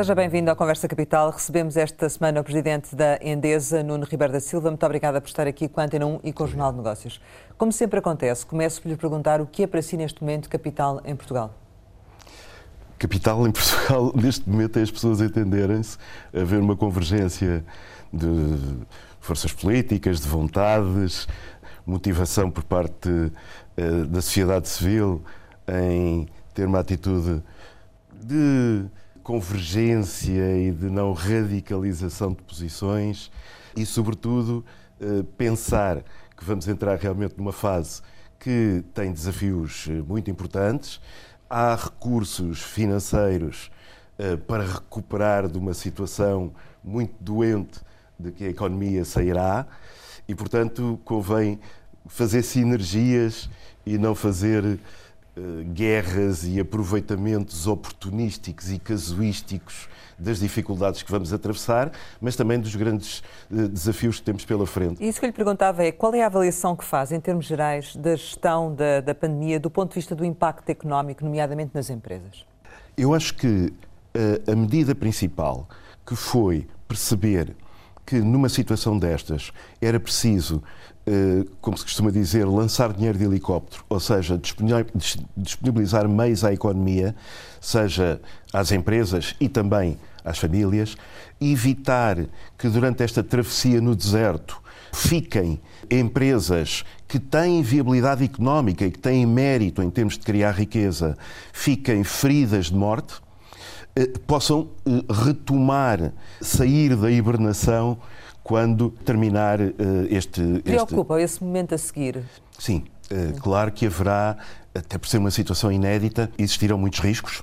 Seja bem-vindo à Conversa Capital. Recebemos esta semana o presidente da Endesa, Nuno Ribeiro da Silva. Muito obrigada por estar aqui com a Antena 1 e com o Jornal de Negócios. Como sempre acontece, começo por lhe perguntar o que é para si neste momento capital em Portugal. Capital em Portugal, neste momento, é as pessoas entenderem-se, haver uma convergência de forças políticas, de vontades, motivação por parte uh, da sociedade civil em ter uma atitude de convergência e de não radicalização de posições e, sobretudo, uh, pensar que vamos entrar realmente numa fase que tem desafios eh, muito importantes. Há recursos financeiros uh, para recuperar de uma situação muito doente de que a economia sairá e, portanto, convém fazer sinergias e não fazer guerras e aproveitamentos oportunísticos e casuísticos das dificuldades que vamos atravessar, mas também dos grandes uh, desafios que temos pela frente. E isso que eu lhe perguntava é qual é a avaliação que faz, em termos gerais, da gestão da, da pandemia do ponto de vista do impacto económico, nomeadamente nas empresas? Eu acho que uh, a medida principal que foi perceber que numa situação destas era preciso, eh, como se costuma dizer, lançar dinheiro de helicóptero, ou seja, disponibilizar meios à economia, seja às empresas e também às famílias, evitar que durante esta travessia no deserto fiquem empresas que têm viabilidade económica e que têm mérito em termos de criar riqueza, fiquem feridas de morte eh, possam eh, retomar, sair da hibernação quando terminar eh, este. Preocupa este... esse momento a seguir? Sim, claro que haverá, até por ser uma situação inédita, existirão muitos riscos,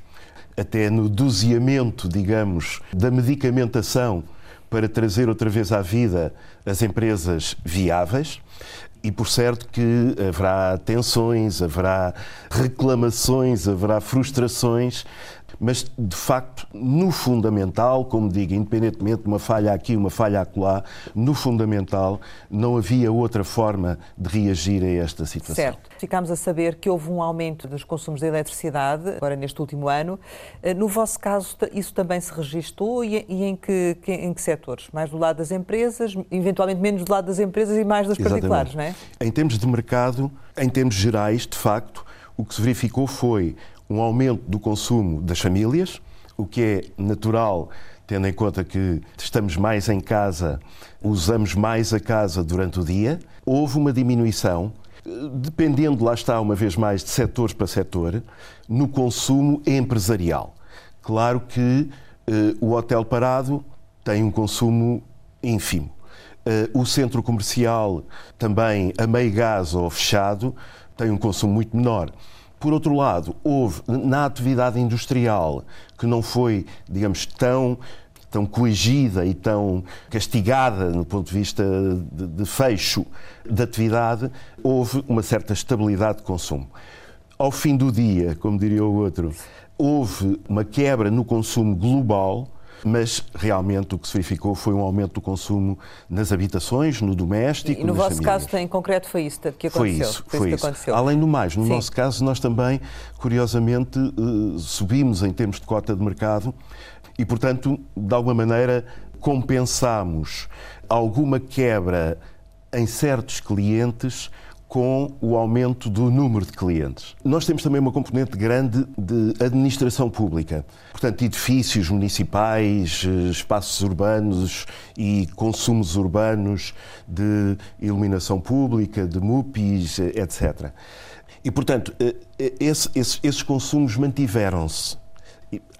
até no doseamento, digamos, da medicamentação para trazer outra vez à vida as empresas viáveis. E por certo que haverá tensões, haverá reclamações, haverá frustrações mas de facto, no fundamental, como digo, independentemente de uma falha aqui, uma falha acolá, no fundamental não havia outra forma de reagir a esta situação. Certo. Ficámos a saber que houve um aumento dos consumos de eletricidade agora neste último ano. Eh, no vosso caso, isso também se registou e em que, em que setores? Mais do lado das empresas, eventualmente menos do lado das empresas e mais dos Exatamente. particulares, não é? Em termos de mercado, em termos gerais, de facto, o que se verificou foi um aumento do consumo das famílias, o que é natural, tendo em conta que estamos mais em casa, usamos mais a casa durante o dia. Houve uma diminuição, dependendo, lá está, uma vez mais, de setor para setor, no consumo empresarial. Claro que eh, o hotel parado tem um consumo ínfimo. Eh, o centro comercial, também a meio gás ou fechado, tem um consumo muito menor. Por outro lado, houve na atividade industrial que não foi, digamos, tão tão coagida e tão castigada no ponto de vista de, de fecho da atividade, houve uma certa estabilidade de consumo. Ao fim do dia, como diria o outro, houve uma quebra no consumo global mas realmente o que se verificou foi um aumento do consumo nas habitações, no doméstico. E no vosso famílias. caso, em concreto, foi isso que aconteceu? Foi isso, foi, foi isso. Aconteceu. Além do mais, no Sim. nosso caso, nós também, curiosamente, eh, subimos em termos de cota de mercado e, portanto, de alguma maneira, compensamos alguma quebra em certos clientes com o aumento do número de clientes. Nós temos também uma componente grande de administração pública, portanto, edifícios municipais, eh, espaços urbanos e consumos urbanos de iluminação pública, de MUPIs, eh, etc. E, portanto, eh, esse, esses, esses consumos mantiveram-se.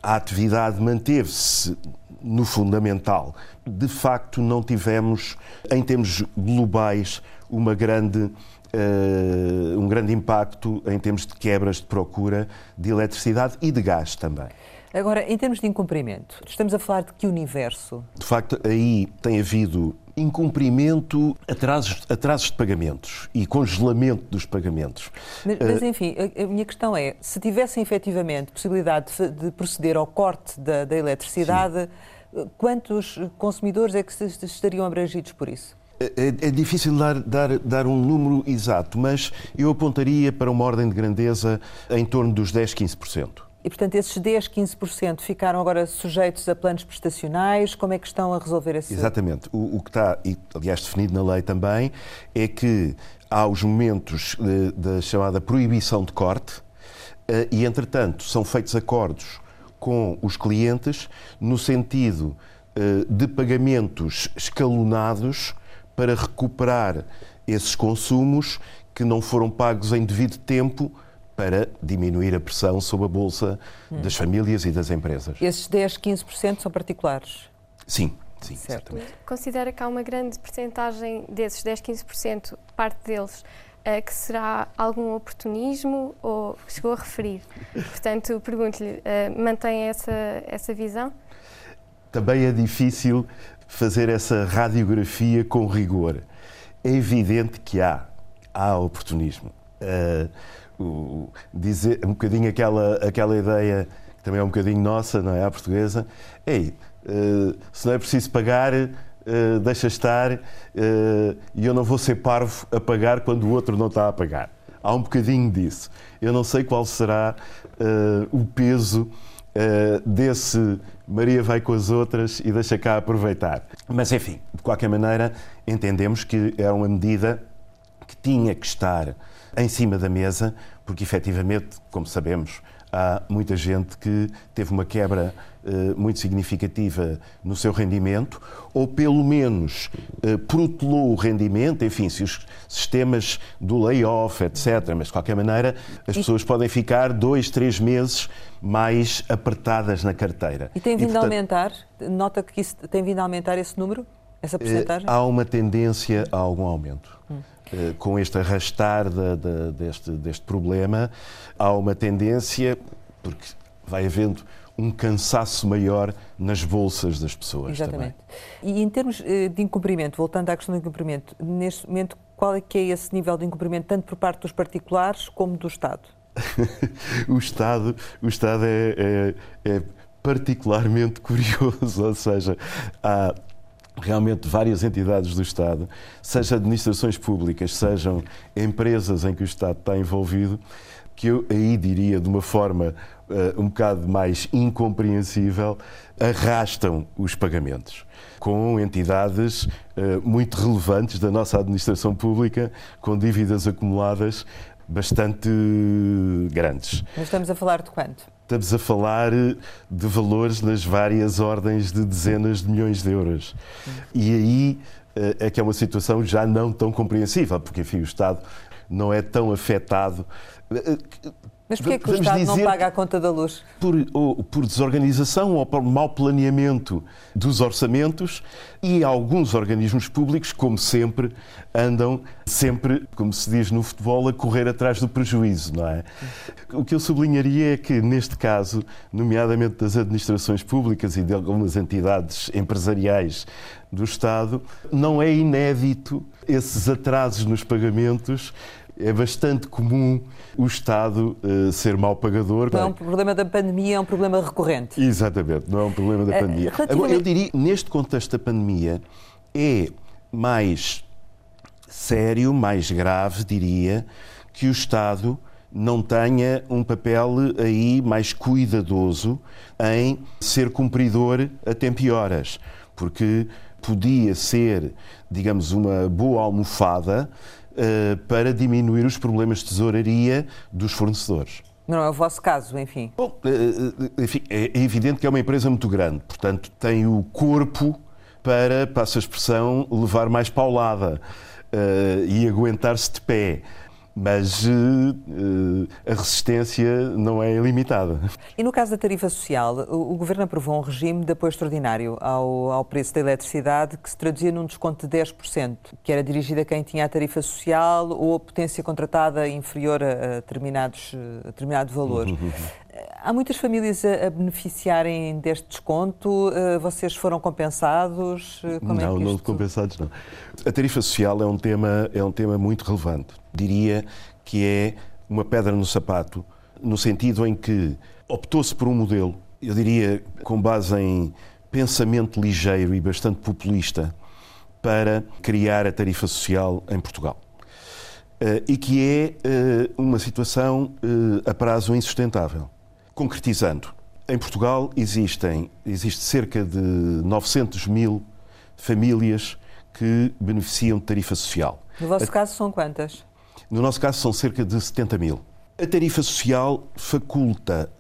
A atividade manteve-se no fundamental. De facto, não tivemos, em termos globais, uma grande uh, um grande impacto em termos de quebras de procura de eletricidade e de gás também. Agora, em termos de incumprimento, estamos a falar de que universo? De facto, aí tem havido incumprimento, atrasos, atrasos de pagamentos e congelamento dos pagamentos. Mas, mas enfim, a, a, minha questão é, se tivessem efetivamente possibilidade de, de proceder ao corte da, da eletricidade, Sim. quantos consumidores é que estariam abrangidos por isso? É, é, difícil dar, dar, dar, um número exato, mas eu apontaria para uma ordem de grandeza em torno dos 10, 15%. E, portanto, esses 10, 15% ficaram agora sujeitos a planos prestacionais. Como é que estão a resolver esse... Exatamente. O, o que está, e, aliás, definido na lei também, é que há os momentos da chamada proibição de corte eh, e, entretanto, são feitos acordos com os clientes no sentido eh, de pagamentos escalonados para recuperar esses consumos que não foram pagos em devido tempo para diminuir a pressão sobre a bolsa hum. das famílias e das empresas. Esses 10, 15% são particulares? Sim, sim, certo. exatamente. Considera que há uma grande percentagem desses 10, 15%, parte deles, uh, que será algum oportunismo ou chegou a referir? Portanto, pergunto-lhe, uh, mantém essa, essa visão? Também é difícil fazer essa radiografia com rigor. É evidente que há, há oportunismo. Uh, o, dizer um bocadinho aquela, aquela ideia que também é um bocadinho nossa, não é? A portuguesa. Ei, uh, se não é preciso pagar, uh, deixa estar e eu não vou ser parvo a pagar quando o outro não está a pagar. Há um bocadinho disso. Eu não sei qual será o peso desse Maria vai com as outras e deixa cá aproveitar. Mas, enfim, de qualquer maneira, entendemos que é uma medida que tinha que estar em cima da mesa, porque efetivamente, como sabemos, há muita gente que teve uma quebra uh, muito significativa no seu rendimento, ou pelo menos uh, protelou o rendimento, enfim, se os sistemas do layoff, etc. Mas, de qualquer maneira, as pessoas podem ficar dois, três meses mais apertadas na carteira. E tem vindo e, portanto, a aumentar? Nota que isso tem vindo a aumentar esse número? Essa porcentagem? Uh, há uma tendência a algum aumento. Hum. Eh, com este arrastar de, de, deste, deste problema, há uma tendência, porque vai havendo um cansaço maior nas bolsas das pessoas. Exatamente. Também. E em termos eh, de incumprimento, voltando à questão do incumprimento, neste momento, qual é que é esse nível de incumprimento, tanto por parte dos particulares como do Estado? o Estado, o Estado é, é, é particularmente curioso, ou seja, há realmente várias entidades do Estado, seja administrações públicas, sejam empresas em que o Estado está envolvido, que eu aí diria de uma forma uh, um bocado mais incompreensível, arrastam os pagamentos com entidades uh, muito relevantes da nossa administração pública, com dívidas acumuladas bastante grandes. Mas estamos a falar de quanto? Estamos a falar de valores nas várias ordens de dezenas de milhões de euros. E aí eh, é que é uma situação já não tão compreensível, porque, enfim, o Estado não é tão afetado eh, mas porquê é que o Estado não paga a conta da luz? Por, ou, por desorganização ou por mau planeamento dos orçamentos e alguns organismos públicos, como sempre, andam sempre, como se diz no futebol, a correr atrás do prejuízo, não é? O que eu sublinharia é que, neste caso, nomeadamente das administrações públicas e de algumas entidades empresariais do Estado, não é inédito esses atrasos nos pagamentos é bastante comum o Estado uh, ser mau pagador. Não é um problema da pandemia, é um problema recorrente. Exatamente, não é um problema da eh, pandemia. Uh, Agora, eu diria, neste contexto da pandemia, é mais sério, mais grave, diria, que o Estado não tenha um papel aí mais cuidadoso em ser cumpridor a tempo e horas, porque podia ser, digamos, uma boa almofada para diminuir os problemas de tesouraria dos fornecedores. Não é o vosso caso, enfim. Bom, uh, enfim, é evidente que é uma empresa muito grande, portanto, tem o corpo para, passa a expressão, levar mais paulada e aguentar-se de pé mas uh, a resistência não é ilimitada. E no caso da tarifa social, o, o Governo aprovou um regime de apoio extraordinário ao, ao, preço da eletricidade que se traduzia num desconto de 10%, que era dirigido a quem tinha a tarifa social ou a potência contratada inferior a, determinados, a determinado valor. Uhum. Há muitas famílias a, beneficiarem deste desconto? Uh, vocês foram compensados? Como não, é não compensados não. A tarifa social é um tema, é um tema muito relevante diria que é uma pedra no sapato, no sentido em que optou-se por um modelo, eu diria, com base em pensamento ligeiro e bastante populista, para criar a tarifa social em Portugal. Uh, e que é uh, uma situação uh, a prazo insustentável. Concretizando, em Portugal existem existe cerca de 900 mil famílias que beneficiam de tarifa social. No vosso caso são quantas? No nosso caso são cerca de 70 mil. A tarifa social faculta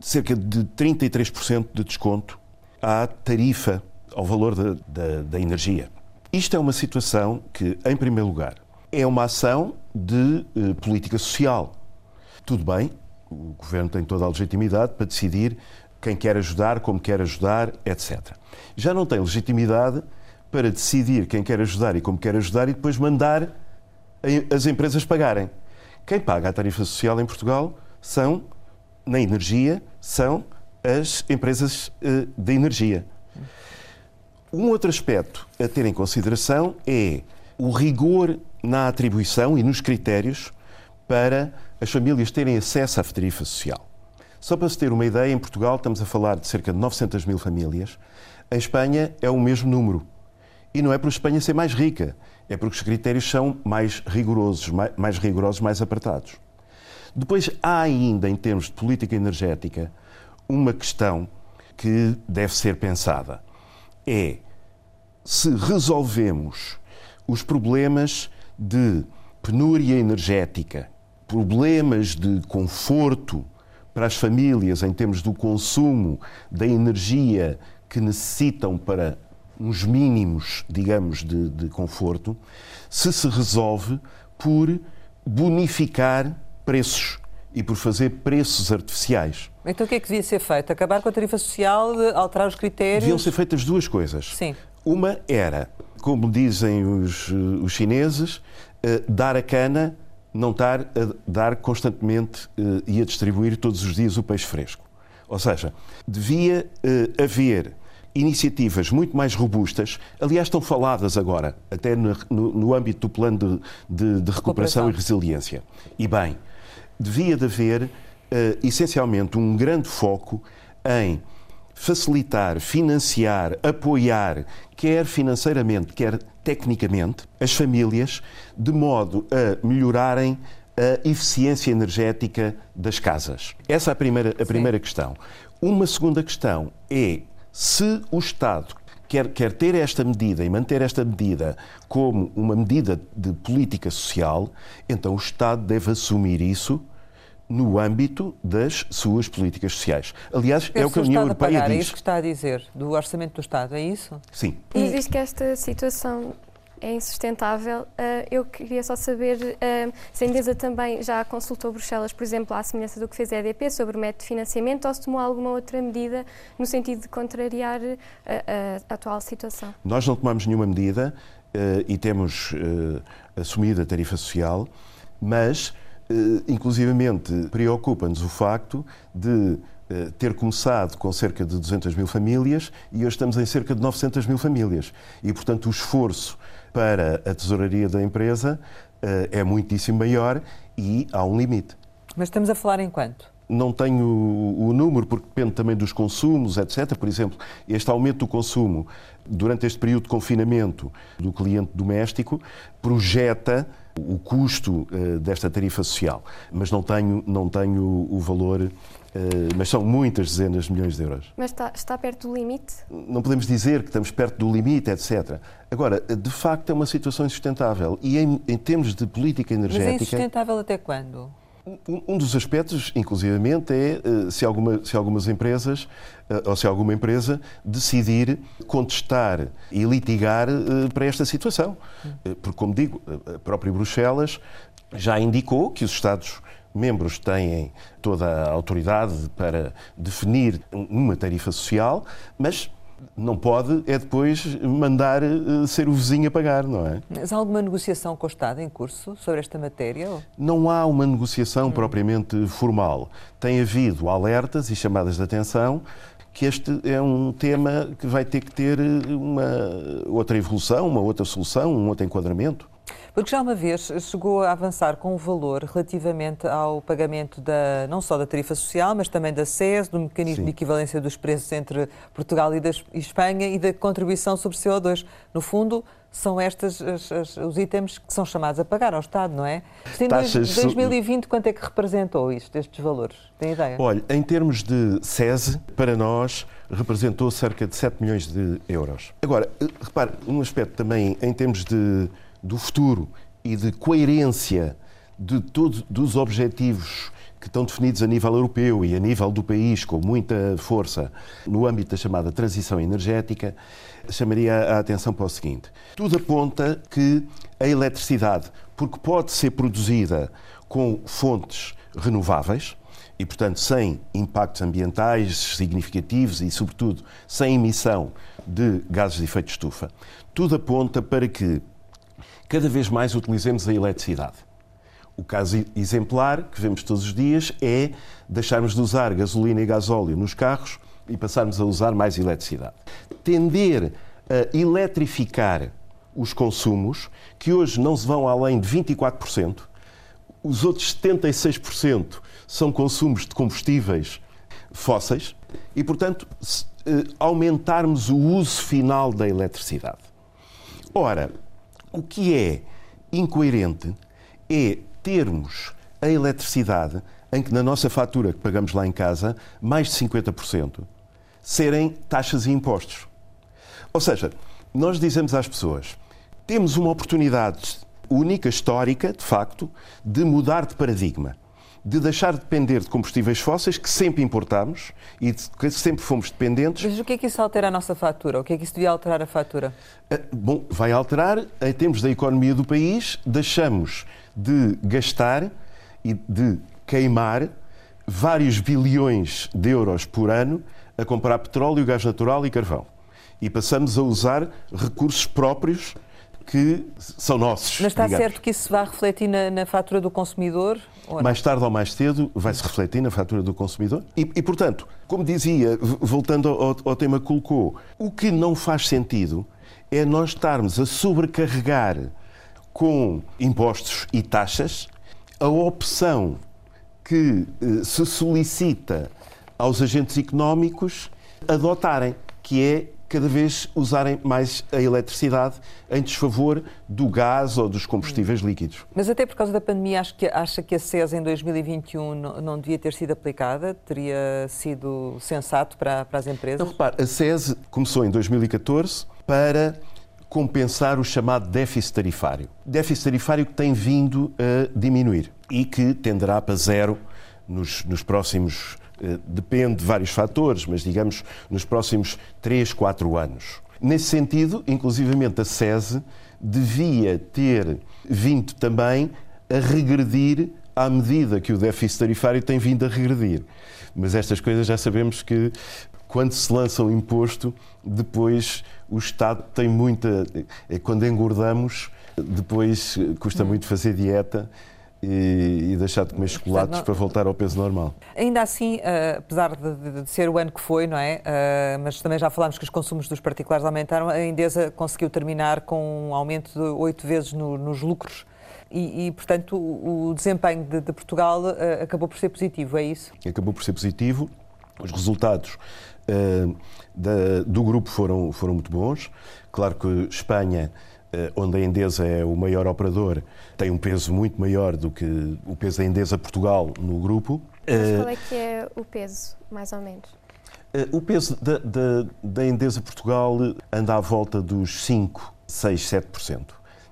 cerca de 33% de desconto à tarifa, ao valor da, da, da, energia. Isto é uma situação que, em primeiro lugar, é uma ação de eh, política social. Tudo bem, o governo tem toda a legitimidade para decidir quem quer ajudar, como quer ajudar, etc. Já não tem legitimidade para decidir quem quer ajudar e como quer ajudar e depois mandar as empresas pagarem. Quem paga a tarifa social em Portugal são, na energia, são as empresas uh, de energia. Um outro aspecto a ter em consideração é o rigor na atribuição e nos critérios para as famílias terem acesso à tarifa social. Só para se ter uma ideia, em Portugal estamos a falar de cerca de 900 mil famílias. Em Espanha é o mesmo número. E não é por Espanha ser mais rica, é porque os critérios são mais rigorosos, mais rigorosos, mais apertados. Depois há ainda, em termos de política energética, uma questão que deve ser pensada. É se resolvemos os problemas de penúria energética, problemas de conforto para as famílias em termos do consumo da energia que necessitam para uns mínimos, digamos, de, de conforto, se se resolve por bonificar preços e por fazer preços artificiais. Então o que é que devia ser feito? Acabar com a tarifa social, alterar os critérios? Deviam ser feitas duas coisas. Sim. Uma era, como dizem os, os chineses, uh, dar a cana, não estar a dar constantemente uh, e a distribuir todos os dias o peixe fresco. Ou seja, devia uh, haver iniciativas muito mais robustas, aliás, estão faladas agora, até no, no, âmbito do plano de, de, de recuperação, recuperação, e resiliência. E bem, devia de haver, uh, essencialmente, um grande foco em facilitar, financiar, apoiar, quer financeiramente, quer tecnicamente, as famílias, de modo a melhorarem a eficiência energética das casas. Essa é a primeira, a primeira questão. Uma segunda questão é se o Estado quer, quer ter esta medida e manter esta medida como uma medida de política social, então o Estado deve assumir isso no âmbito das suas políticas sociais. Aliás, é o que a União Europeia pagar, diz. É isso que está a dizer, do orçamento do Estado, é isso? Sim. E visto que esta situação é insustentável. Eh, eu queria só saber eh, se a Endesa também já consultou Bruxelas, por exemplo, à semelhança do que fez a EDP sobre o método de financiamento ou se tomou alguma outra medida no sentido de contrariar a, eh, a atual situação. Nós não tomamos nenhuma medida e temos assumido a tarifa social, mas, inclusivamente, preocupa-nos o facto de ter começado com cerca de 200 mil famílias e hoje estamos em cerca de 900 mil famílias. E, portanto, o esforço para a tesouraria da empresa eh, é muitíssimo maior e há um limite. Mas estamos a falar em quanto? Não tenho o número, porque depende também dos consumos, etc. Por exemplo, este aumento do consumo durante este período de confinamento do cliente doméstico projeta o custo uh, desta tarifa social, mas não tenho, não tenho o valor, uh, mas são muitas dezenas de milhões de euros. Mas está, está perto do limite? Não podemos dizer que estamos perto do limite, etc. Agora, de facto, é uma situação insustentável e em, em termos de política energética. Mas é insustentável até quando? Um dos aspectos, inclusivamente, é eh, se, alguma, se algumas empresas eh, ou se alguma empresa decidir contestar e litigar eh, para esta situação. Porque, como digo, a própria Bruxelas já indicou que os Estados membros têm toda a autoridade para definir uma tarifa social, mas não pode é depois mandar uh, ser o vizinho a pagar, não é? Mas há alguma negociação com o Estado em curso sobre esta matéria? Ou? Não há uma negociação hum. propriamente formal. Tem havido alertas e chamadas de atenção que este é um tema que vai ter que ter uma outra evolução, uma outra solução, um outro enquadramento. Porque já uma vez chegou a avançar com o valor relativamente ao pagamento da, não só da tarifa social, mas também da SES, do mecanismo Sim. de equivalência dos preços entre Portugal e, das, e Espanha e da contribuição sobre CO2. No fundo, são estes as, as, os itens que são chamados a pagar ao Estado, não é? Em Taxas 2020, quanto é que representou isto, estes valores? Tem ideia? Olha, em termos de SESE, para nós representou cerca de 7 milhões de euros. Agora, repare, um aspecto também em termos de, do futuro e de coerência de todos dos objetivos que estão definidos a nível europeu e a nível do país com muita força no âmbito da chamada transição energética, chamaria a atenção para o seguinte: tudo aponta que a eletricidade, porque pode ser produzida com fontes renováveis e, portanto, sem impactos ambientais significativos e, sobretudo, sem emissão de gases de efeito de estufa, tudo aponta para que cada vez mais utilizemos a eletricidade. O caso exemplar que vemos todos os dias é deixarmos de usar gasolina e gasóleo nos carros e passarmos a usar mais eletricidade. Tender a eletrificar os consumos, que hoje não se vão além de 24%, os outros 76% são consumos de combustíveis fósseis e, portanto, eh, aumentarmos o uso final da eletricidade. Ora, o que é incoerente é termos a eletricidade em que na nossa fatura que pagamos lá em casa, mais de 50% serem taxas e impostos. Ou seja, nós dizemos às pessoas: temos uma oportunidade única, histórica, de facto, de mudar de paradigma de deixar de depender de combustíveis fósseis, que sempre importamos e de que sempre fomos dependentes. Mas o que é que isso altera a nossa fatura? O que é que isso devia alterar a fatura? Ah, bom, vai alterar em termos da economia do país, deixamos de gastar e de queimar vários bilhões de euros por ano a comprar petróleo, gás natural e carvão. E passamos a usar recursos próprios que são nossos. Mas está digamos. certo que isso vai refletir na, na fatura do consumidor? mais tarde ou mais cedo vai-se refletir na fatura do consumidor. E, e portanto, como dizia, voltando ao, ao, tema que colocou, o que não faz sentido é nós estarmos a sobrecarregar com impostos e taxas a opção que eh, se solicita aos agentes económicos adotarem, que é cada vez usarem mais a eletricidade em desfavor do gás ou dos combustíveis líquidos. Mas até por causa da pandemia, acho que, acha que a SES em 2021 não, não devia ter sido aplicada? Teria sido sensato para, para as empresas? Não, repare, a SES começou em 2014 para compensar o chamado déficit tarifário. Déficit tarifário que tem vindo a diminuir e que tenderá para zero nos, nos próximos depende de vários fatores, mas digamos nos próximos 3, 4 anos. Nesse sentido, inclusivamente a SESE devia ter vindo também a regredir à medida que o déficit tarifário tem vindo a regredir. Mas estas coisas já sabemos que quando se lança um imposto, depois o Estado tem muita. É quando engordamos, depois custa hum. muito fazer dieta e, e deixar de comer chocolates para voltar ao peso normal. Ainda assim, uh, apesar de, de, ser o ano que foi, não é? Uh, mas também já falámos que os consumos dos particulares aumentaram, a Endesa conseguiu terminar com um aumento de oito vezes no, nos lucros. E, e, portanto, o, o desempenho de, de Portugal uh, acabou por ser positivo, é isso? Acabou por ser positivo. Os resultados da, do grupo foram, foram muito bons. Claro que Espanha onde a Endesa é o maior operador, tem um peso muito maior do que o peso da Endesa Portugal no grupo. Mas eh, qual é que é o peso, mais ou menos? Eh, o peso da, da, da Endesa Portugal anda à volta dos 5, 6, 7%.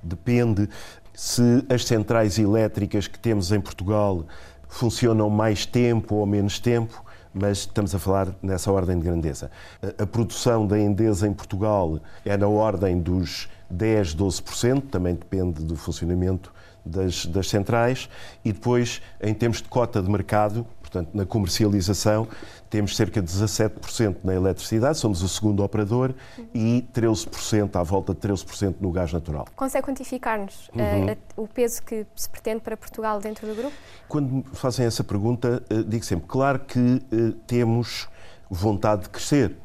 Depende se as centrais elétricas que temos em Portugal funcionam mais tempo ou menos tempo, mas estamos a falar nessa ordem de grandeza. A, a produção da Endesa em Portugal é na ordem dos 10, 12%, também depende do funcionamento das, das, centrais, e depois, em termos de cota de mercado, portanto, na comercialização, temos cerca de 17% na eletricidade, somos o segundo operador, e 13%, à volta de 13% no gás natural. Consegue quantificar-nos uhum. uh, o peso que se pretende para Portugal dentro do grupo? Quando me fazem essa pergunta, uh, digo sempre, claro que uh, temos vontade de crescer,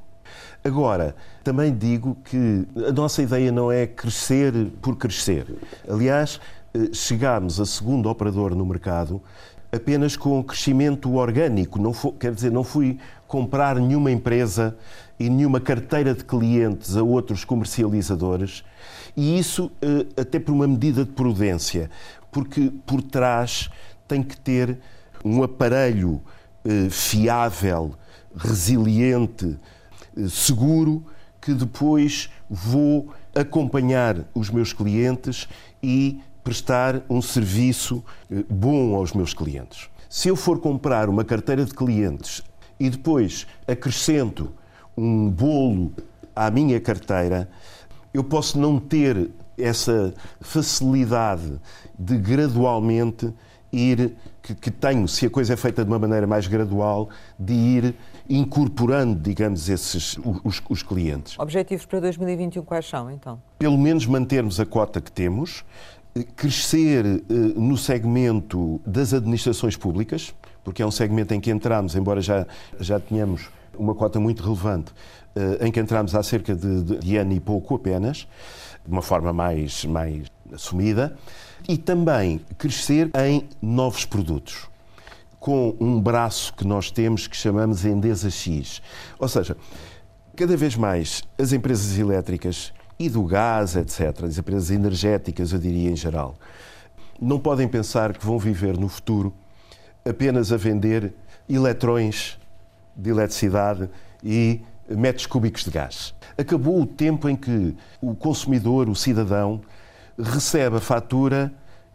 Agora, também digo que a nossa ideia não é crescer por crescer. Aliás, eh, chegámos a segundo operador no mercado apenas com crescimento orgânico. Não foi, quer dizer, não fui comprar nenhuma empresa e nenhuma carteira de clientes a outros comercializadores. E isso eh, até por uma medida de prudência, porque por trás tem que ter um aparelho eh, fiável, resiliente, seguro, que depois vou acompanhar os meus clientes e prestar um serviço eh, bom aos meus clientes. Se eu for comprar uma carteira de clientes e depois acrescento um bolo à minha carteira, eu posso não ter essa facilidade de gradualmente ir, que, que, tenho, se a coisa é feita de uma maneira mais gradual, de ir incorporando, digamos, esses, os, os clientes. Objetivos para 2021 quais são, então? Pelo menos mantermos a cota que temos, eh, crescer eh, no segmento das administrações públicas, porque é um segmento em que entramos, embora já, já tenhamos uma cota muito relevante, eh, em que entramos há cerca de, de, de ano e pouco apenas, de uma forma mais, mais assumida e também crescer em novos produtos com um braço que nós temos que chamamos Endesa X. Ou seja, cada vez mais as empresas elétricas e do gás, etc., as empresas energéticas, eu diria em geral, não podem pensar que vão viver no futuro apenas a vender eletrões de eletricidade e metros cúbicos de gás. Acabou o tempo em que o consumidor, o cidadão, recebe a fatura,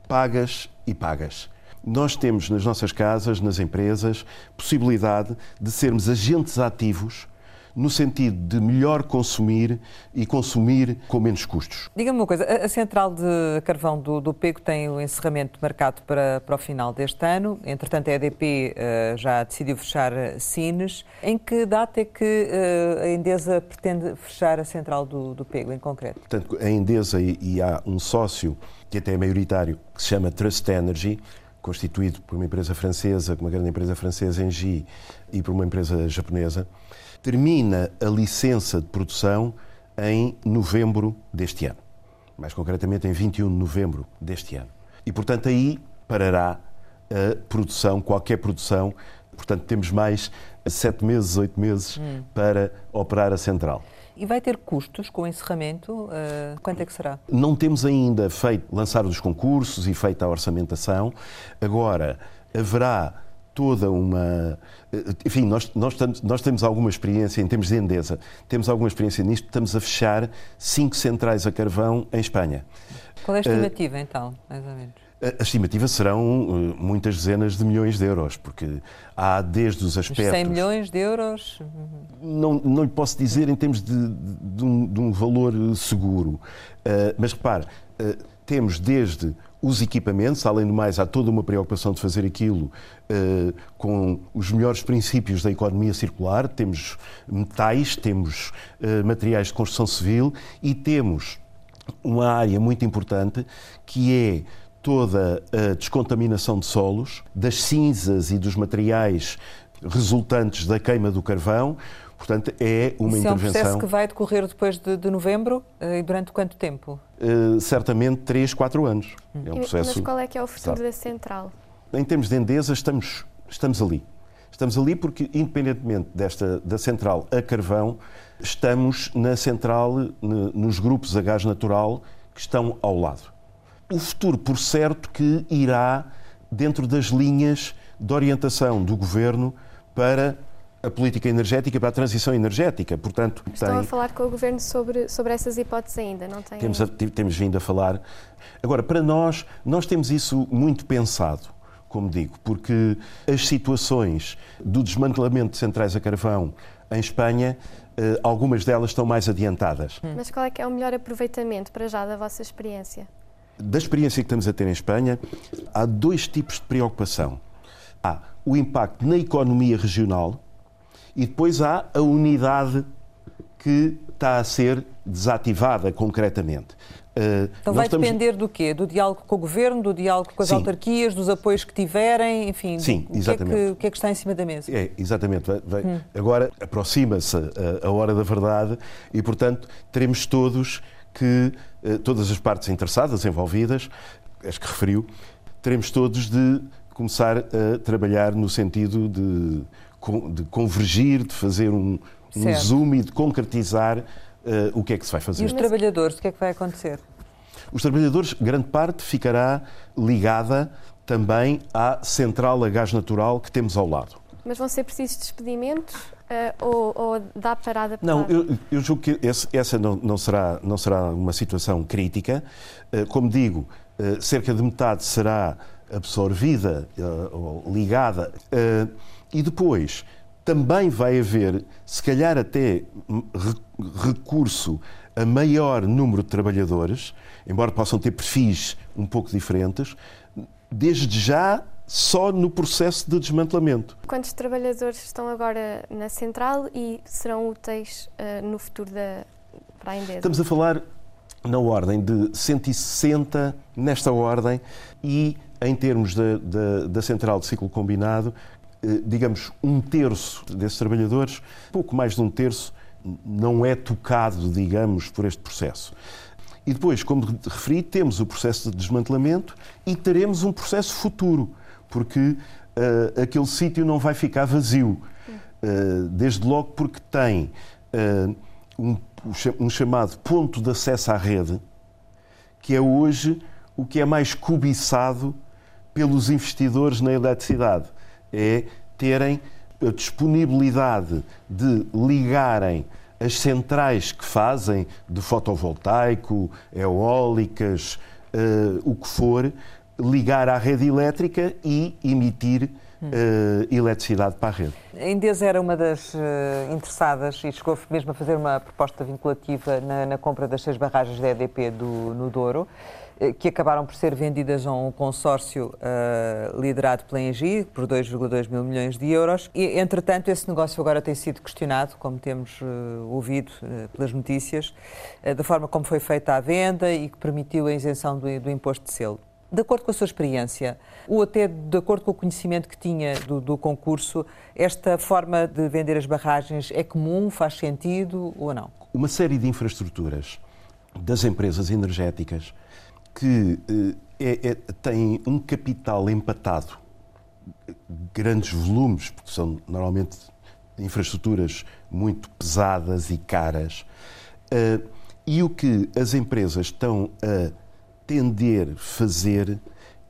pagas e pagas. Nós temos nas nossas casas, nas empresas, possibilidade de sermos agentes ativos no sentido de melhor consumir e consumir com menos custos. Diga-me uma coisa, a central de carvão do, do Pego tem o encerramento marcado para, para o final deste ano, entretanto a EDP uh, eh, já decidiu fechar Sines. Em que data é que uh, a Endesa pretende fechar a central do, do Pego, em concreto? Portanto, a Endesa e, e há um sócio que até é maioritário, que se chama Trust Energy, constituído por uma empresa francesa, uma grande empresa francesa, Engie, e por uma empresa japonesa, termina a licença de produção em novembro deste ano. Mais concretamente, em 21 de novembro deste ano. E, portanto, aí parará a produção, qualquer produção. Portanto, temos mais sete meses, oito meses hum. para operar a central. E vai ter custos com o encerramento? Uh, quanto é que será? Não temos ainda feito, lançado os concursos e feita a orçamentação. Agora, haverá toda uma. Enfim, nós, nós, estamos, nós temos alguma experiência em termos de Endesa, temos alguma experiência nisto, estamos a fechar cinco centrais a carvão em Espanha. Qual é a estimativa, uh, então, mais ou menos? A estimativa serão uh, muitas dezenas de milhões de euros, porque há desde os aspectos. 100 milhões de euros? Não, não lhe posso dizer em termos de, de, de, um, de um, valor seguro. Uh, mas repare, uh, temos desde os equipamentos, além do mais, há toda uma preocupação de fazer aquilo uh, com os melhores princípios da economia circular. Temos metais, temos uh, materiais de construção civil e temos uma área muito importante que é toda a descontaminação de solos, das cinzas e dos materiais resultantes da queima do carvão. Portanto, é uma Isso intervenção. É um processo que vai decorrer depois de, de novembro eh, e durante quanto tempo? Uh, certamente 3, 4 anos. Hum. É um processo... Mas qual é que é o futuro da central? Em termos de Endesa, estamos, estamos ali. Estamos ali porque, independentemente desta, da central a carvão, estamos na central, nos grupos a gás natural que estão ao lado. O futuro, por certo, que irá dentro das linhas de orientação do governo para a política energética para a transição energética. Portanto, Estão tem... a falar com o Governo sobre, sobre essas hipóteses ainda, não tem? Temos, a, temos vindo a falar. Agora, para nós, nós temos isso muito pensado, como digo, porque as situações do desmantelamento de centrais a carvão em Espanha, eh, algumas delas estão mais adiantadas. Mas qual é que é o melhor aproveitamento para já da vossa experiência? Da experiência que estamos a ter em Espanha, há dois tipos de preocupação. Há o impacto na economia regional e depois há a unidade que está a ser desativada concretamente. Uh, então vai estamos... depender do quê? Do diálogo com o Governo, do diálogo com as Sim. autarquias, dos apoios que tiverem, enfim. Sim, o exatamente. Que é que, o que é que está em cima da mesa? É, exatamente. Vai, vai. Hum. Agora aproxima-se a, a, hora da verdade e, portanto, teremos todos que, uh, todas as partes interessadas, envolvidas, as que referiu, teremos todos de começar a trabalhar no sentido de, de convergir, de fazer um, um zoom e de concretizar uh, o que é que se vai fazer. E os trabalhadores, o que é que vai acontecer? Os trabalhadores, grande parte, ficará ligada também à central a gás natural que temos ao lado. Mas vão ser precisos despedimentos uh, ou, ou, dá para adaptar? Não, eu, eu julgo que esse, essa não, não, será, não será uma situação crítica. Uh, como digo, uh, cerca de metade será absorvida ou ligada. E depois também vai haver, se calhar até recurso a maior número de trabalhadores, embora possam ter perfis um pouco diferentes, desde já só no processo de desmantelamento. Quantos trabalhadores estão agora na central e serão úteis uh, no futuro da, para a Endesa? Estamos a falar na ordem de 160 nesta ordem e em termos da, da, da central de ciclo combinado, digamos, um terço desses trabalhadores, pouco mais de um terço, não é tocado, digamos, por este processo. E depois, como referi, temos o processo de desmantelamento e teremos um processo futuro, porque uh, aquele sítio não vai ficar vazio. Uh, desde logo porque tem uh, um, um chamado ponto de acesso à rede, que é hoje o que é mais cobiçado pelos investidores na eletricidade é terem a disponibilidade de ligarem as centrais que fazem de fotovoltaico, eólicas, uh, o que for, ligar à rede elétrica e emitir uh, eletricidade para a rede. A Endesa era uma das uh, interessadas e chegou mesmo a fazer uma proposta vinculativa na, na compra das seis barragens da EDP do, no Douro. Eh, que acabaram por ser vendidas a um consórcio uh, liderado pela Engie por 2,2 mil milhões de euros. E, entretanto, esse negócio agora tem sido questionado, como temos uh, ouvido uh, pelas notícias, da forma como foi feita a venda e que permitiu a isenção do, do, imposto de selo. De acordo com a sua experiência, ou até de acordo com o conhecimento que tinha do, do concurso, esta forma de vender as barragens é comum, faz sentido ou não? Uma série de infraestruturas das empresas energéticas que eh, é, é, tem um capital empatado, grandes volumes, porque são normalmente infraestruturas muito pesadas e caras, uh, e o que as empresas estão a tender fazer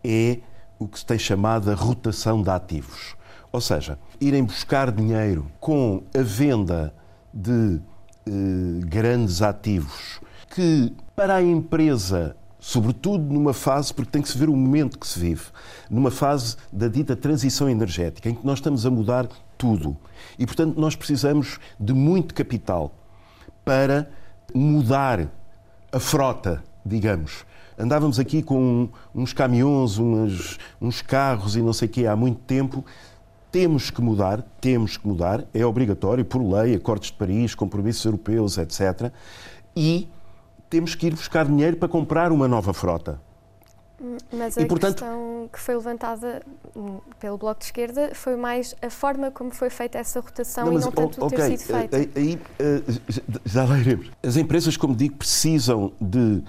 é o que se tem chamado a rotação de ativos. Ou seja, irem buscar dinheiro com a venda de uh, grandes ativos que para a empresa sobretudo numa fase, porque tem que se ver o momento que se vive, numa fase da dita transição energética, em que nós estamos a mudar tudo. E, portanto, nós precisamos de muito capital para mudar a frota, digamos. Andávamos aqui com uns caminhões, uns, uns carros e não sei o quê há muito tempo. Temos que mudar, temos que mudar, é obrigatório, por lei, acordos de Paris, compromissos europeus, etc. E temos que ir buscar dinheiro para comprar uma nova frota. Mas a e, portanto, questão que foi levantada hum, pelo Bloco de Esquerda foi mais a forma como foi feita essa rotação não, mas, e não tanto okay, ter sido feita. Aí, eh, já lá iremos. As empresas, como digo, precisam de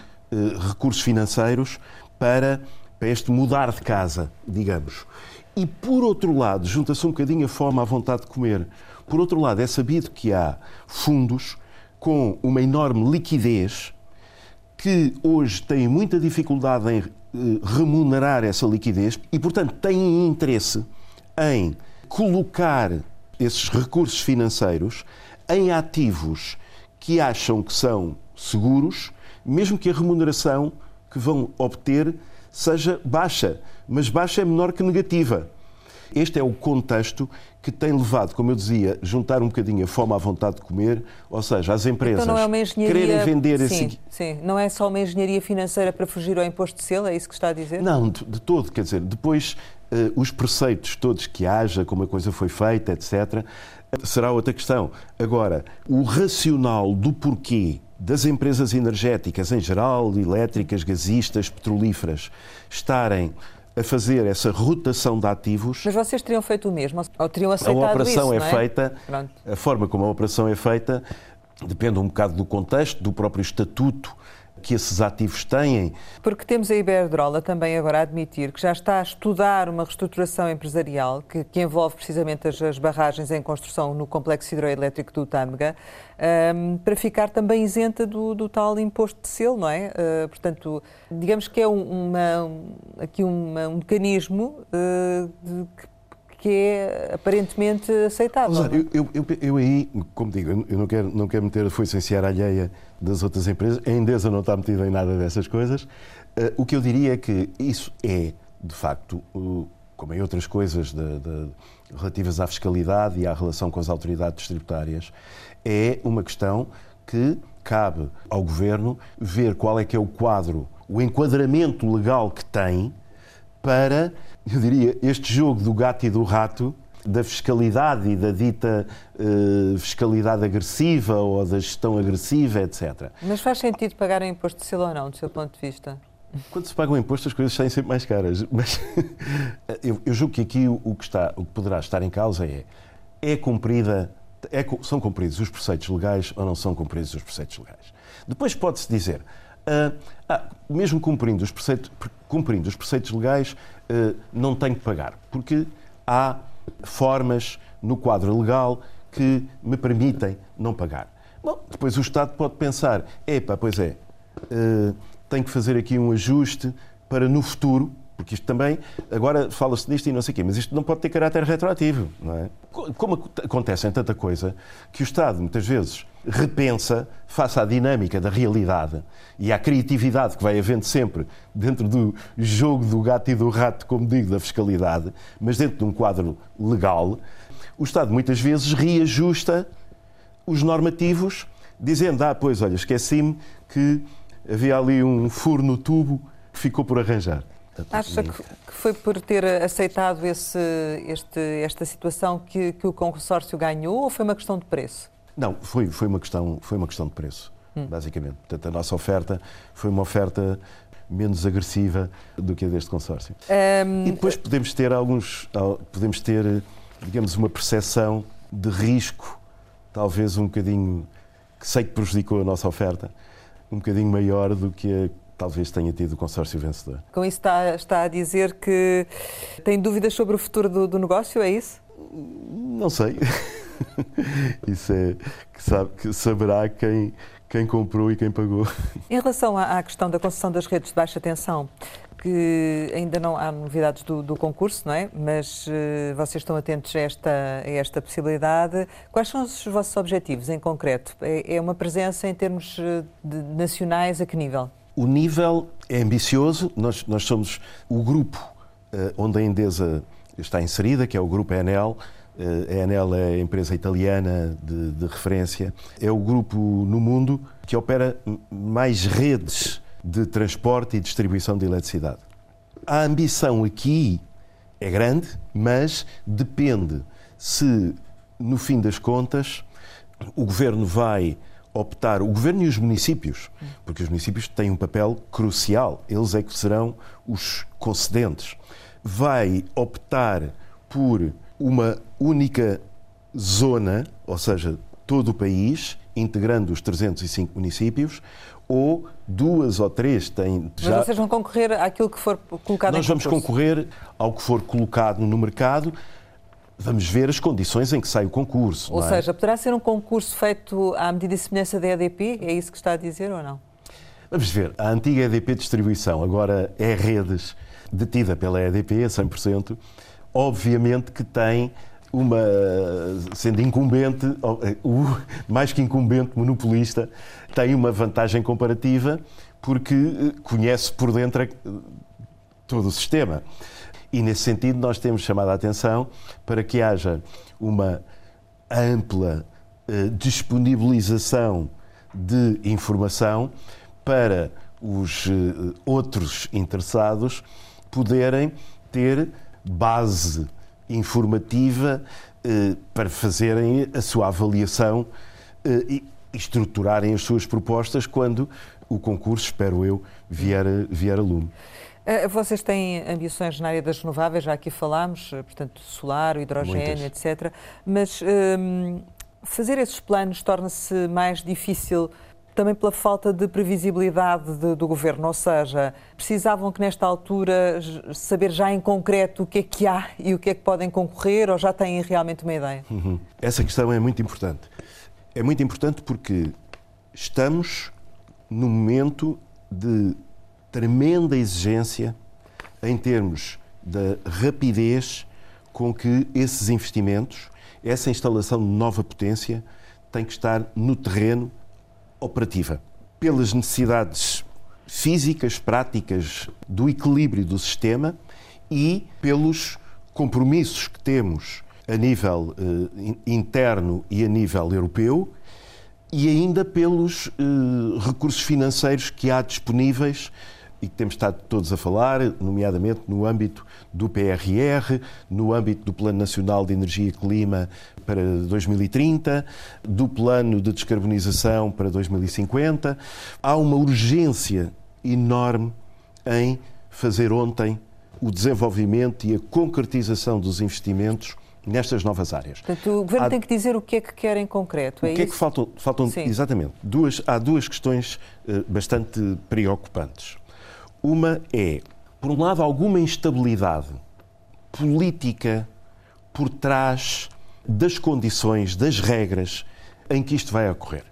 recursos financeiros para, para este mudar de casa, digamos. E, por outro lado, junta-se um bocadinho a fome à vontade de comer. Por outro lado, é sabido que há fundos com uma enorme liquidez que hoje têm muita dificuldade em eh, remunerar essa liquidez e, portanto, têm interesse em colocar esses recursos financeiros em ativos que acham que são seguros, mesmo que a remuneração que vão obter seja baixa, mas baixa é menor que negativa. Este é o contexto que tem levado, como eu dizia, juntar um bocadinho a fome à vontade de comer, ou seja, as empresas então não é quererem vender sim, esse... Sim, não é só uma engenharia financeira para fugir ao imposto de selo, é isso que está a dizer? Não, de, de todo, quer dizer, depois uh, os preceitos todos que haja, como a coisa foi feita, etc., será outra questão. Agora, o racional do porquê das empresas energéticas em geral, elétricas, gasistas, petrolíferas, estarem a fazer essa rotação de ativos. Mas vocês teriam feito o mesmo? Ou teriam aceitado A operação isso, é, é, feita, Pronto. a forma como a operação é feita depende um bocado do contexto, do próprio estatuto que esses ativos têm. Porque temos a Iberdrola também agora a admitir que já está a estudar uma reestruturação empresarial que, que envolve precisamente as, as, barragens em construção no complexo hidroelétrico do Tâmega, um, para ficar também isenta do, do, tal imposto de selo, não é? Uh, portanto, digamos que é uma, aqui uma, um mecanismo uh, de, que que é aparentemente aceitável. eu, eu, eu, eu, aí, como digo, eu não quero, não quero meter a foice em alheia das outras empresas, a Endesa não está metida em nada dessas coisas. Uh, o que eu diria é que isso é, de facto, como em outras coisas de, de, relativas à fiscalidade e à relação com as autoridades tributárias, é uma questão que cabe ao Governo ver qual é que é o quadro, o enquadramento legal que tem para, eu diria, este jogo do gato e do rato, da fiscalidade e da dita uh, fiscalidade agressiva ou da gestão agressiva, etc. Mas faz sentido pagar o imposto de selo ou não, do seu ponto de vista? Quando se paga um imposto, as coisas saem sempre mais caras. Mas eu, eu, julgo que aqui o, o, que está, o que poderá estar em causa é é cumprida, é, são cumpridos os preceitos legais ou não são cumpridos os preceitos legais. Depois pode-se dizer, Uh, ah, mesmo cumprindo os, preceitos, cumprindo os preceitos legais, uh, não tem que pagar, porque há formas no quadro legal que me permitem não pagar. Bom, depois o Estado pode pensar: epá, pois é, uh, tenho que fazer aqui um ajuste para no futuro, porque isto também, agora fala-se disto e não sei o quê, mas isto não pode ter caráter retroativo, não é? Como acontece em tanta coisa, que o Estado, muitas vezes, repensa, face à dinâmica da realidade e à criatividade que vai havendo sempre dentro do jogo do gato e do rato, como digo, da fiscalidade, mas dentro de um quadro legal, o Estado muitas vezes reajusta os normativos, dizendo: Ah, pois, olha, esqueci-me que havia ali um furo no tubo que ficou por arranjar. Acha que foi por ter aceitado esse, este, esta situação que, que o consórcio ganhou ou foi uma questão de preço? Não, foi, foi, uma, questão, foi uma questão de preço, hum. basicamente. Portanto, a nossa oferta foi uma oferta menos agressiva do que a deste consórcio. E depois podemos ter alguns, podemos ter, digamos, uma percepção de risco, talvez um bocadinho, que sei que prejudicou a nossa oferta, um bocadinho maior do que a talvez tenha tido o consórcio vencedor. Com isso está, está a dizer que tem dúvidas sobre o futuro do, do negócio, é isso? Não sei. Isso é que, sabe, que saberá quem, quem comprou e quem pagou. Em relação à, à questão da concessão das redes de baixa tensão, que ainda não há novidades do, do concurso, não é? Mas uh, vocês estão atentos a esta, a esta possibilidade. Quais são os vossos objetivos em concreto? É, é uma presença em termos eh, de, nacionais a que nível? O nível é ambicioso. Nós, nós somos o grupo uh, onde a Endesa está inserida, que é o grupo Enel. A Enel é a empresa italiana de, de, referência. É o grupo no mundo que opera mais redes de transporte e distribuição de eletricidade. A ambição aqui é grande, mas depende se, no fim das contas, o governo vai optar, o governo e os municípios, porque os municípios têm um papel crucial, eles é que serão os concedentes, vai optar por uma única zona, ou seja, todo o país, integrando os 305 municípios, ou duas ou três têm já... Mas vocês vão concorrer àquilo que for colocado Nós vamos concorrer ao que for colocado no mercado. Vamos ver as condições em que sai o concurso. Ou é? seja, poderá ser um concurso feito à medida e semelhança da EDP? É isso que está a dizer ou não? Vamos ver. A antiga EDP Distribuição, agora é Redes, detida pela EDP a 100%, obviamente que tem uma, sendo incumbente, o mais que incumbente monopolista, tem uma vantagem comparativa porque eh, conhece por dentro todo o sistema. E nesse sentido nós temos chamado a atenção para que haja uma ampla eh, disponibilização de informação para os eh, outros interessados poderem ter base informativa para fazerem a sua avaliação e estruturarem as suas propostas quando o concurso, espero eu, vier, vier a lume. Eh, vocês têm ambições na área das renováveis, já aqui falámos, eh, portanto, solar, hidrogênio, Muitas. etc. Mas ehm, fazer esses planos torna-se mais difícil também pela falta de previsibilidade de, do governo, ou seja, precisavam que nesta altura saber já em concreto o que é que há e o que é que podem concorrer, ou já têm realmente uma ideia? Uhum. Essa questão é muito importante. É muito importante porque estamos no momento de tremenda exigência em termos da rapidez com que esses investimentos, essa instalação de nova potência, tem que estar no terreno operativa. Pelas necessidades físicas, práticas do equilíbrio do sistema e pelos compromissos que temos a nível eh, interno e a nível europeu e ainda pelos eh, recursos financeiros que há disponíveis e que temos estado todos a falar, nomeadamente no âmbito do PRR, no âmbito do Plano Nacional de Energia e Clima para 2030, do Plano de Descarbonização para 2050. Há uma urgência enorme em fazer ontem o desenvolvimento e a concretização dos investimentos nestas novas áreas. Portanto, o Governo há... tem que dizer o que é que quer em concreto, é O que isso? é que faltam? Faltam, exatamente, duas, há duas questões uh, bastante preocupantes. Uma é, por um lado, alguma instabilidade política por trás das condições, das regras em que isto vai ocorrer.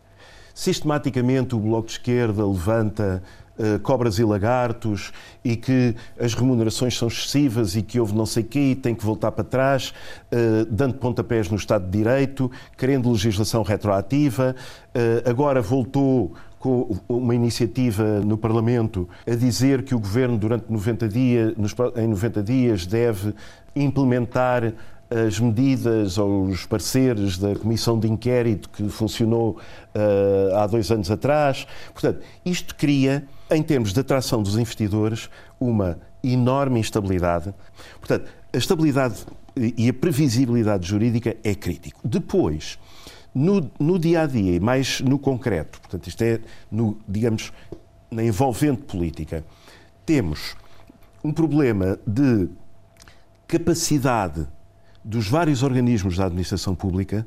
Sistematicamente, o Bloco de Esquerda levanta uh, cobras e lagartos e que as remunerações são excessivas e que houve não sei quê e tem que voltar para trás, uh, dando pontapés no Estado de Direito, querendo legislação retroativa. Uh, agora voltou com uma iniciativa no Parlamento a dizer que o Governo, durante 90 dias, em 90 dias, deve implementar as medidas ou os pareceres da Comissão de Inquérito que funcionou uh, há dois anos atrás. Portanto, isto cria, em termos de atração dos investidores, uma enorme instabilidade. Portanto, a estabilidade e a previsibilidade jurídica é crítico. Depois, no, no dia a dia e mais no concreto, portanto, isto é, no, digamos, na envolvente política, temos um problema de capacidade dos vários organismos da administração pública,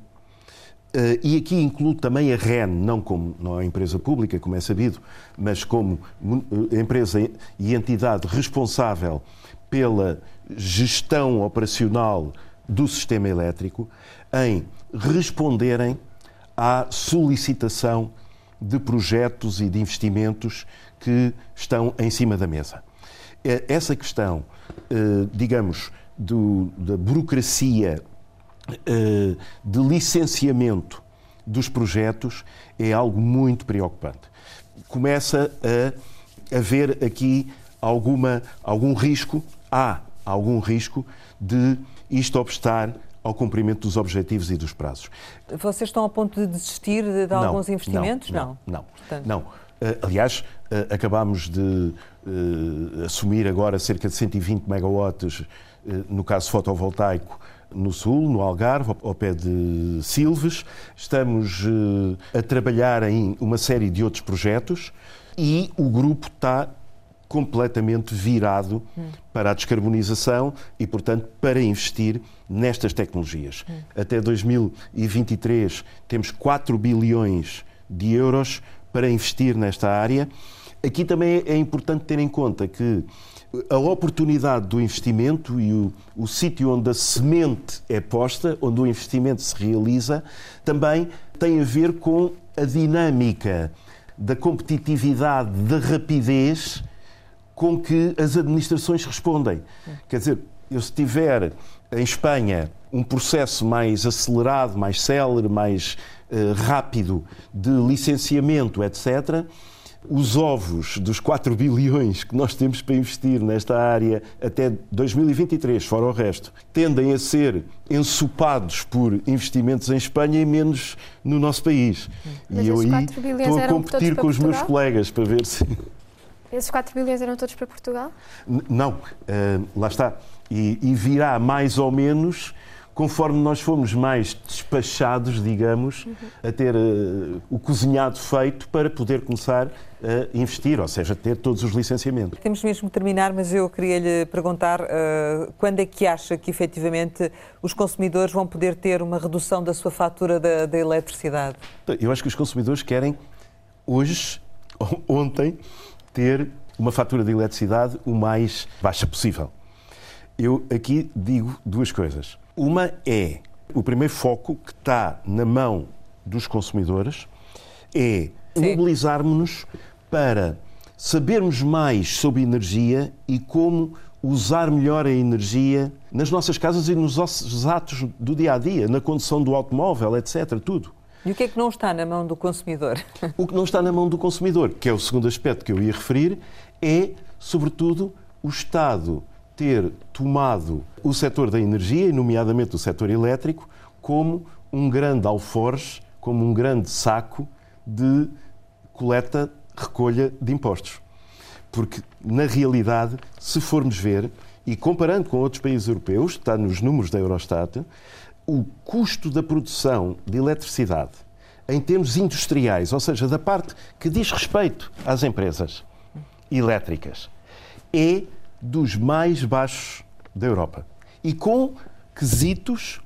Uh, e aqui incluo também a REN, não como não empresa pública, como é sabido, mas como eh, empresa e entidade responsável pela gestão operacional do sistema elétrico, em responderem à solicitação de projetos e de investimentos que estão em cima da mesa. É, essa questão, eh, digamos, do, da burocracia eh, de licenciamento dos projetos é algo muito preocupante. Começa a haver aqui alguma, algum risco, há algum risco de isto obstar ao cumprimento dos objetivos e dos prazos. Vocês estão a ponto de desistir de, de alguns investimentos? Não, não. Não. não. Uh, aliás, uh, acabámos de uh, assumir agora cerca de 120 megawatts, no caso fotovoltaico, no Sul, no Algarve, ao pé de Silves. Estamos a trabalhar em uma série de outros projetos e o grupo está completamente virado hum. para a descarbonização e, portanto, para investir nestas tecnologias. Hum. Até 2023 temos 4 bilhões de euros para investir nesta área. Aqui também é importante ter em conta que a oportunidade do investimento e o, o sítio onde a semente é posta, onde o investimento se realiza, também tem a ver com a dinâmica da competitividade, da rapidez com que as administrações respondem. Quer dizer, eu se tiver em Espanha um processo mais acelerado, mais célere, mais uh, rápido de licenciamento, etc., os ovos dos 4 bilhões que nós temos para investir nesta área até 2023, fora o resto, tendem a ser ensopados por investimentos em Espanha e menos no nosso país. Mas e eu aí estou a competir com os meus colegas para ver se. Esses 4 bilhões eram todos para Portugal? N não, uh, lá está. E, e, virá mais ou menos conforme nós fomos mais despachados, digamos, a ter uh, o cozinhado feito para poder começar a investir, ou seja, ter todos os licenciamentos. Temos mesmo que terminar, mas eu queria lhe perguntar uh, quando é que acha que efetivamente os consumidores vão poder ter uma redução da sua fatura da, da eletricidade? Eu acho que os consumidores querem hoje, ontem, ter uma fatura de eletricidade o mais baixa possível. Eu aqui digo duas coisas. Uma é o primeiro foco que está na mão dos consumidores é mobilizarmos-nos para sabermos mais sobre energia e como usar melhor a energia nas nossas casas e nos nossos atos do dia a dia, na condução do automóvel, etc. Tudo. E o que é que não está na mão do consumidor? O que não está na mão do consumidor, que é o segundo aspecto que eu ia referir, é, sobretudo, o Estado ter tomado o setor da energia, nomeadamente o setor elétrico, como um grande alforje, como um grande saco de coleta, recolha de impostos. Porque, na realidade, se formos ver, e comparando com outros países europeus, está nos números da Eurostat, o custo da produção de eletricidade em termos industriais, ou seja, da parte que diz respeito às empresas elétricas, é dos mais baixos da Europa. E com quesitos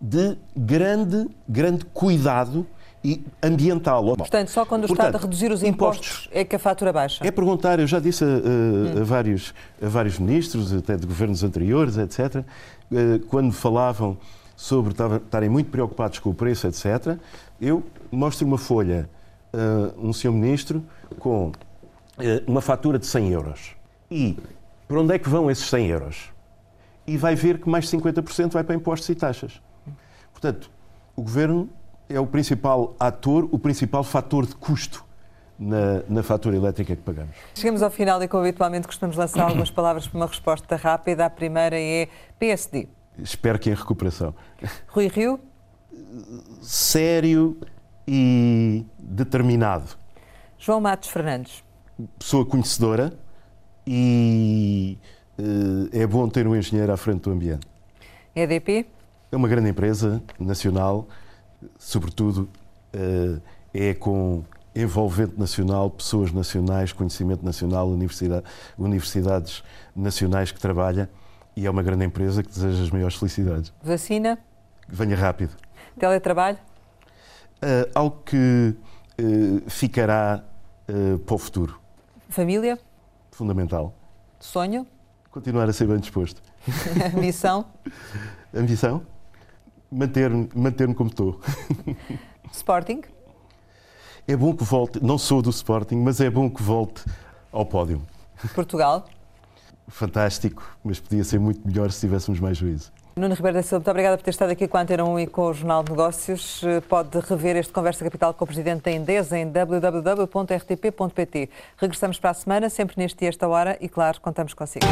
de grande, grande cuidado e ambiental. Portanto, só quando o Portanto, Estado reduzir os impostos, impostos, é que a fatura baixa? É perguntar, eu já disse a, a, hum. a, vários, a vários ministros, até de governos anteriores, etc., eh, quando falavam sobre estarem muito preocupados com o preço, etc., eu mostro uma folha a um senhor ministro com eh, uma fatura de 100 euros. E para onde é que vão esses 100 euros? E vai ver que mais 50% vai para impostos e taxas. Portanto, o governo é o principal ator, o principal fator de custo na, na, fatura elétrica que pagamos. Chegamos ao final e, como habitualmente, costumamos lançar algumas palavras para uma resposta rápida. A primeira é PSD espero que em recuperação. Rui Rio? Sério e determinado. João Matos Fernandes? Pessoa conhecedora e uh, é bom ter um engenheiro à frente do ambiente. EDP? É uma grande empresa nacional, sobretudo uh, é com envolvente nacional, pessoas nacionais, conhecimento nacional, universidade, universidades nacionais que trabalha e é uma grande empresa que deseja as maiores felicidades. Vacina? Venha rápido. Teletrabalho? Uh, algo que uh, ficará uh, para o futuro. Família? Fundamental. Sonho? Continuar a ser bem disposto. Ambição? Ambição? Manter-me manter como estou. Sporting? É bom que volte, não sou do Sporting, mas é bom que volte ao pódio. Portugal? Fantástico, mas podia ser muito melhor se tivéssemos mais juízo. Nuno Ribeiro da Silva, muito obrigada por ter estado aqui com a Antena 1 e com o Jornal de Negócios. Pode rever este Conversa Capital com o Presidente da Endesa em www.rtp.pt. Regressamos para a semana, sempre neste dia, esta hora, e claro, contamos consigo.